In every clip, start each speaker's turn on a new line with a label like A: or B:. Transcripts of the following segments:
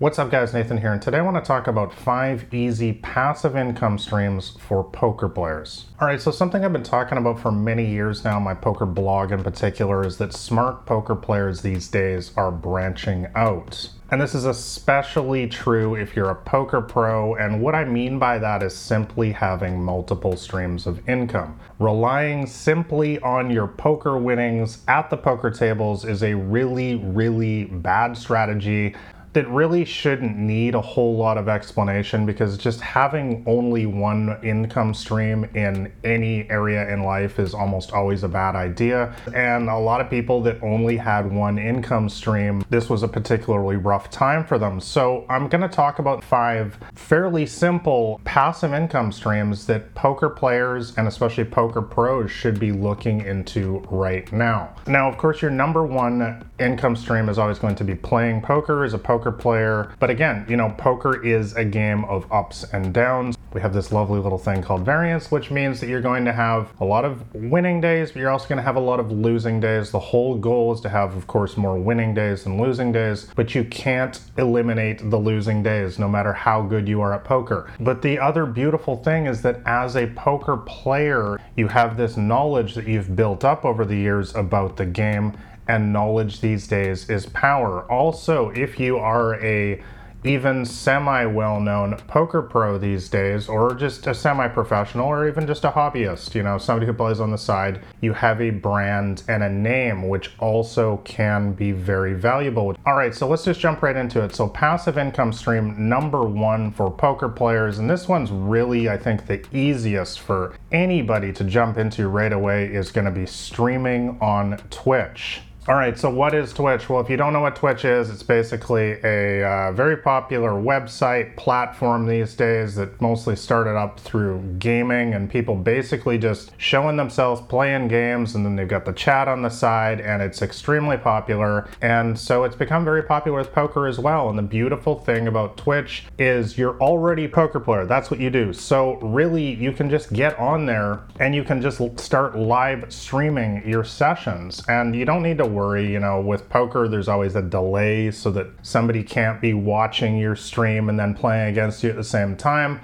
A: What's up, guys? Nathan here, and today I want to talk about five easy passive income streams for poker players. All right, so something I've been talking about for many years now, my poker blog in particular, is that smart poker players these days are branching out. And this is especially true if you're a poker pro. And what I mean by that is simply having multiple streams of income. Relying simply on your poker winnings at the poker tables is a really, really bad strategy that really shouldn't need a whole lot of explanation because just having only one income stream in any area in life is almost always a bad idea. And a lot of people that only had one income stream, this was a particularly rough time for them. So I'm going to talk about five fairly simple passive income streams that poker players and especially poker pros should be looking into right now. Now, of course, your number one income stream is always going to be playing poker as a poker poker player. But again, you know, poker is a game of ups and downs. We have this lovely little thing called variance, which means that you're going to have a lot of winning days, but you're also going to have a lot of losing days. The whole goal is to have, of course, more winning days than losing days, but you can't eliminate the losing days no matter how good you are at poker. But the other beautiful thing is that as a poker player, you have this knowledge that you've built up over the years about the game and knowledge these days is power. Also, if you are a even semi well known poker pro these days, or just a semi professional, or even just a hobbyist, you know, somebody who plays on the side, you have a brand and a name, which also can be very valuable. All right, so let's just jump right into it. So, passive income stream number one for poker players, and this one's really, I think, the easiest for anybody to jump into right away, is to be streaming on Twitch. All right, so what is Twitch? Well, if you don't know what Twitch is, it's basically a uh, very popular website platform these days that mostly started up through gaming and people basically just showing themselves playing games and then they've got the chat on the side and it's extremely popular. And so it's become very popular with poker as well. And the beautiful thing about Twitch is you're already a poker player. That's what you do. So really, you can just get on there and you can just start live streaming your sessions and you don't need to worry. You know, with poker, there's always a delay so that somebody can't be watching your stream and then playing against you at the same time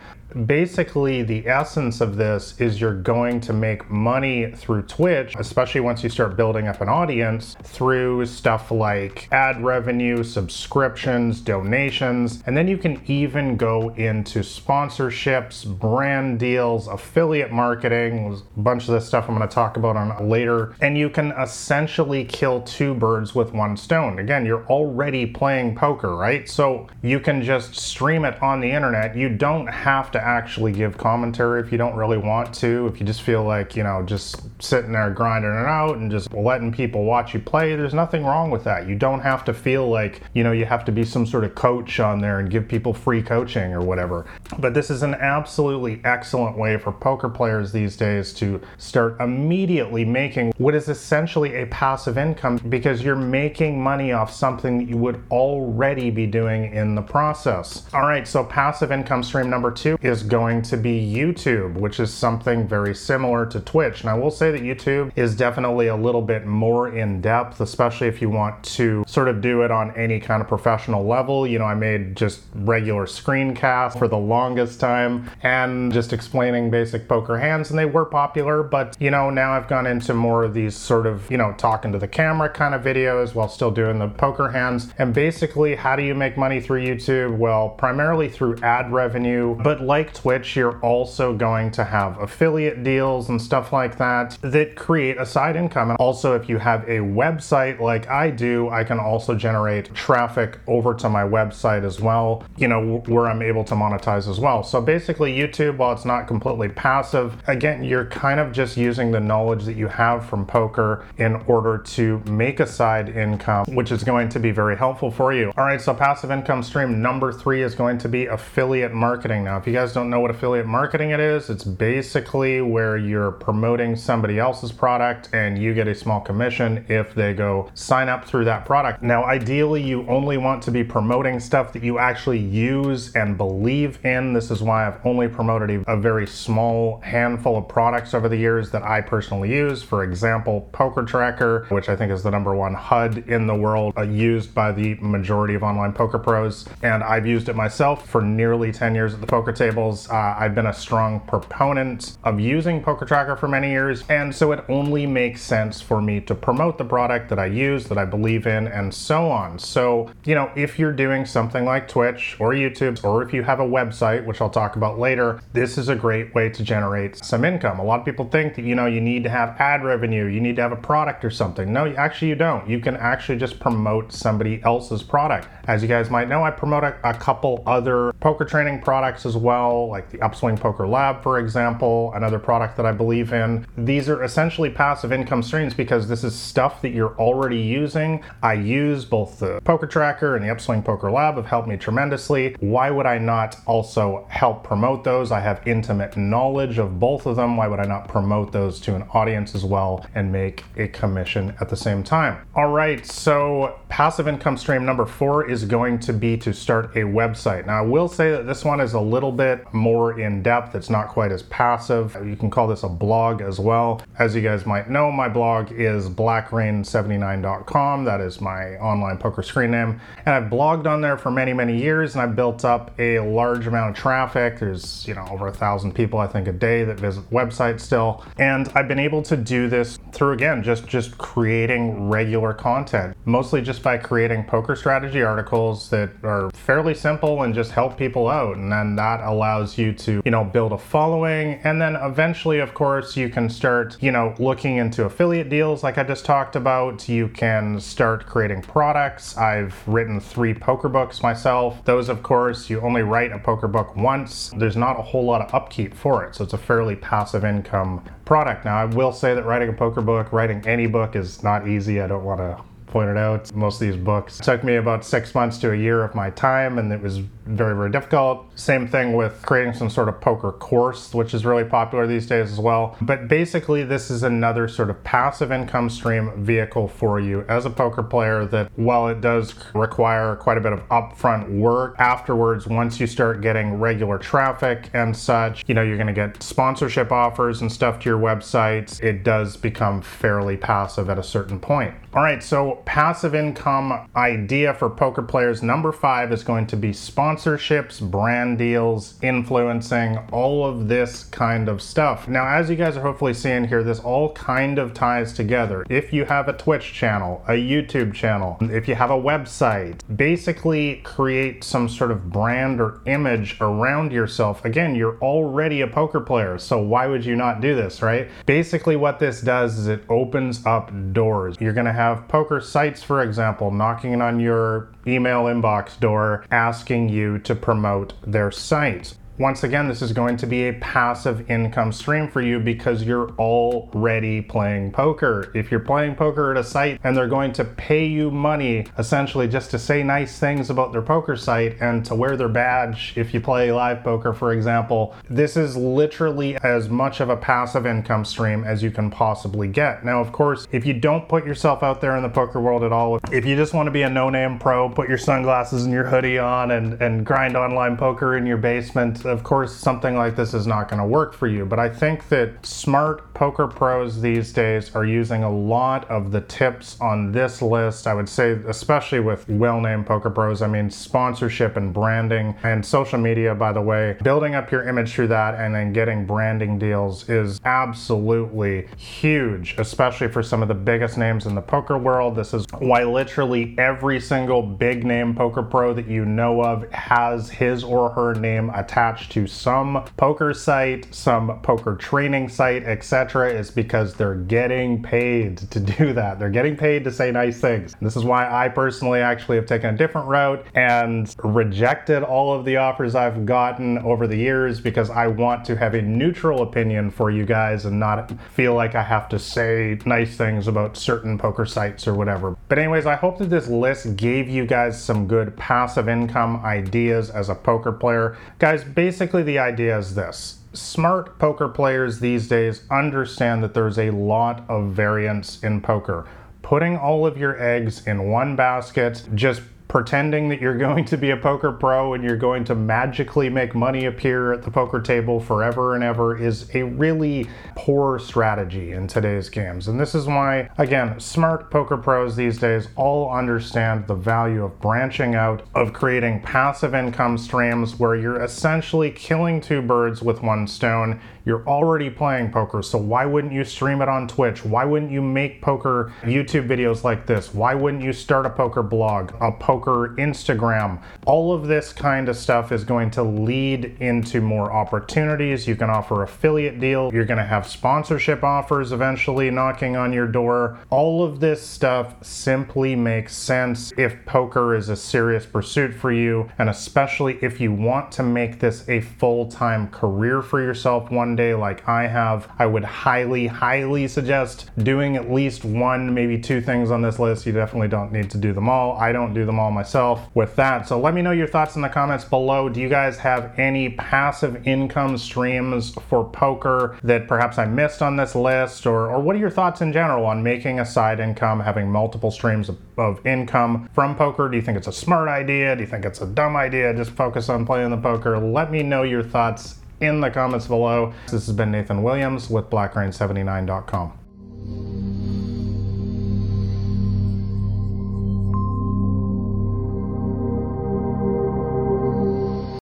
A: basically the essence of this is you're going to make money through Twitch, especially once you start building up an audience through stuff like ad revenue, subscriptions, donations, and then you can even go into sponsorships, brand deals, affiliate marketing, a bunch of this stuff I'm going to talk about on later, and you can essentially kill two birds with one stone. Again, you're already playing poker, right? So you can just stream it on the internet. You don't have to actually give commentary if you don't really want to. If you just feel like, you know, just sitting there grinding it out and just letting people watch you play, there's nothing wrong with that. You don't have to feel like, you know, you have to be some sort of coach on there and give people free coaching or whatever. But this is an absolutely excellent way for poker players these days to start immediately making what is essentially a passive income because you're making money off something that you would already be doing in the process. All right, so passive income stream number two is going to be YouTube, which is something very similar to Twitch. And I will say that YouTube is definitely a little bit more in depth, especially if you want to sort of do it on any kind of professional level. You know, I made just regular screencasts for the longest time and just explaining basic poker hands, and they were popular. But, you know, now I've gone into more of these sort of, you know, talking to the camera kind of videos while still doing the poker hands. And basically, how do you make money through YouTube? Well, primarily through ad revenue, but like like Twitch, you're also going to have affiliate deals and stuff like that that create a side income. And also, if you have a website like I do, I can also generate traffic over to my website as well, you know, where I'm able to monetize as well. So basically, YouTube, while it's not completely passive, again, you're kind of just using the knowledge that you have from poker in order to make a side income, which is going to be very helpful for you. All right, so passive income stream number three is going to be affiliate marketing. Now, if you guys don't know what affiliate marketing it is, it's basically where you're promoting somebody else's product and you get a small commission if they go sign up through that product. Now, ideally, you only want to be promoting stuff that you actually use and believe in. This is why I've only promoted a, very small handful of products over the years that I personally use. For example, Poker Tracker, which I think is the number one HUD in the world, uh, used by the majority of online poker pros. And I've used it myself for nearly 10 years at the poker tables. Uh, I've been a strong proponent of using Poker Tracker for many years, and so it only makes sense for me to promote the product that I use, that I believe in, and so on. So, you know, if you're doing something like Twitch or YouTube, or if you have a website, which I'll talk about later, this is a great way to generate some income. A lot of people think that, you know, you need to have ad revenue, you need to have a product or something. No, actually, you don't. You can actually just promote somebody else's product. As you guys might know, I promote a, a couple other poker training products as well, like the Upswing Poker Lab, for example, another product that I believe in. These are essentially passive income streams because this is stuff that you're already using. I use both the Poker Tracker and the Upswing Poker Lab have helped me tremendously. Why would I not also help promote those? I have intimate knowledge of both of them. Why would I not promote those to an audience as well and make a commission at the same time? All right, so passive income stream number four is going to be to start a website. Now, I will say that this one is a little bit more in depth. It's not quite as passive. You can call this a blog as well. As you guys might know, my blog is blackrain79.com. That is my online poker screen name. And I've blogged on there for many, many years and I've built up a large amount of traffic. There's, you know, over a thousand people, I think, a day that visit the website still. And I've been able to do this through, again, just, just creating regular content, mostly just by creating poker strategy articles that are fairly simple and just help people out. And then that allows you to, you know, build a following. And then eventually, of course, you can start, you know, looking into affiliate deals like I just talked about. You can start creating products. I've written three poker books myself. Those, of course, you only write a poker book once. There's not a whole lot of upkeep for it. So it's a fairly passive income product. Now, I will say that writing a poker book, writing any book is not easy. I don't want to pointed out. Most of these books took me about six months to a year of my time, and it was very, very difficult. Same thing with creating some sort of poker course, which is really popular these days as well. But basically, this is another sort of passive income stream vehicle for you as a poker player that, while it does require quite a bit of upfront work, afterwards, once you start getting regular traffic and such, you know, you're going to get sponsorship offers and stuff to your website. It does become fairly passive at a certain point. All right, so passive income idea for poker players number five is going to be sponsorships, brand deals, influencing, all of this kind of stuff. Now, as you guys are hopefully seeing here, this all kind of ties together. If you have a Twitch channel, a YouTube channel, if you have a website, basically create some sort of brand or image around yourself. Again, you're already a poker player, so why would you not do this, right? Basically, what this does is it opens up doors. You're gonna have poker sites, for example, knocking on your email inbox door asking you to promote their site. Once again, this is going to be a passive income stream for you because you're already playing poker. If you're playing poker at a site and they're going to pay you money essentially just to say nice things about their poker site and to wear their badge if you play live poker, for example, this is literally as much of a passive income stream as you can possibly get. Now, of course, if you don't put yourself out there in the poker world at all, if you just want to be a no name pro, put your sunglasses and your hoodie on and, and grind online poker in your basement, of course, something like this is not going to work for you. But I think that smart poker pros these days are using a lot of the tips on this list. I would say, especially with well named poker pros, I mean, sponsorship and branding and social media, by the way, building up your image through that and then getting branding deals is absolutely huge, especially for some of the biggest names in the poker world. This is why literally every single big name poker pro that you know of has his or her name attached attached to some poker site, some poker training site, etc., is because they're getting paid to do that. They're getting paid to say nice things. This is why I personally actually have taken a different route and rejected all of the offers I've gotten over the years because I want to have a neutral opinion for you guys and not feel like I have to say nice things about certain poker sites or whatever. But, anyways, I hope that this list gave you guys some good passive income ideas as a poker player. Guys, basically the idea is this smart poker players these days understand that there's a lot of variance in poker. Putting all of your eggs in one basket just pretending that you're going to be a poker pro and you're going to magically make money appear at the poker table forever and ever is a really poor strategy in today's games. And this is why, again, smart poker pros these days all understand the value of branching out, of creating passive income streams where you're essentially killing two birds with one stone. You're already playing poker, so why wouldn't you stream it on Twitch? Why wouldn't you make poker YouTube videos like this? Why wouldn't you start a poker blog, a poker Instagram? All of this kind of stuff is going to lead into more opportunities. You can offer affiliate deal. You're going to have sponsorship offers eventually knocking on your door. All of this stuff simply makes sense if poker is a serious pursuit for you, and especially if you want to make this a full-time career for yourself one day like I have, I would highly, highly suggest doing at least one, maybe two things on this list. You definitely don't need to do them all. I don't do them all myself with that. So let me know your thoughts in the comments below. Do you guys have any passive income streams for poker that perhaps I missed on this list? Or, or what are your thoughts in general on making a side income, having multiple streams of, of income from poker? Do you think it's a smart idea? Do you think it's a dumb idea? Just focus on playing the poker. Let me know your thoughts in the comments below. This has been Nathan Williams with BlackRain79.com.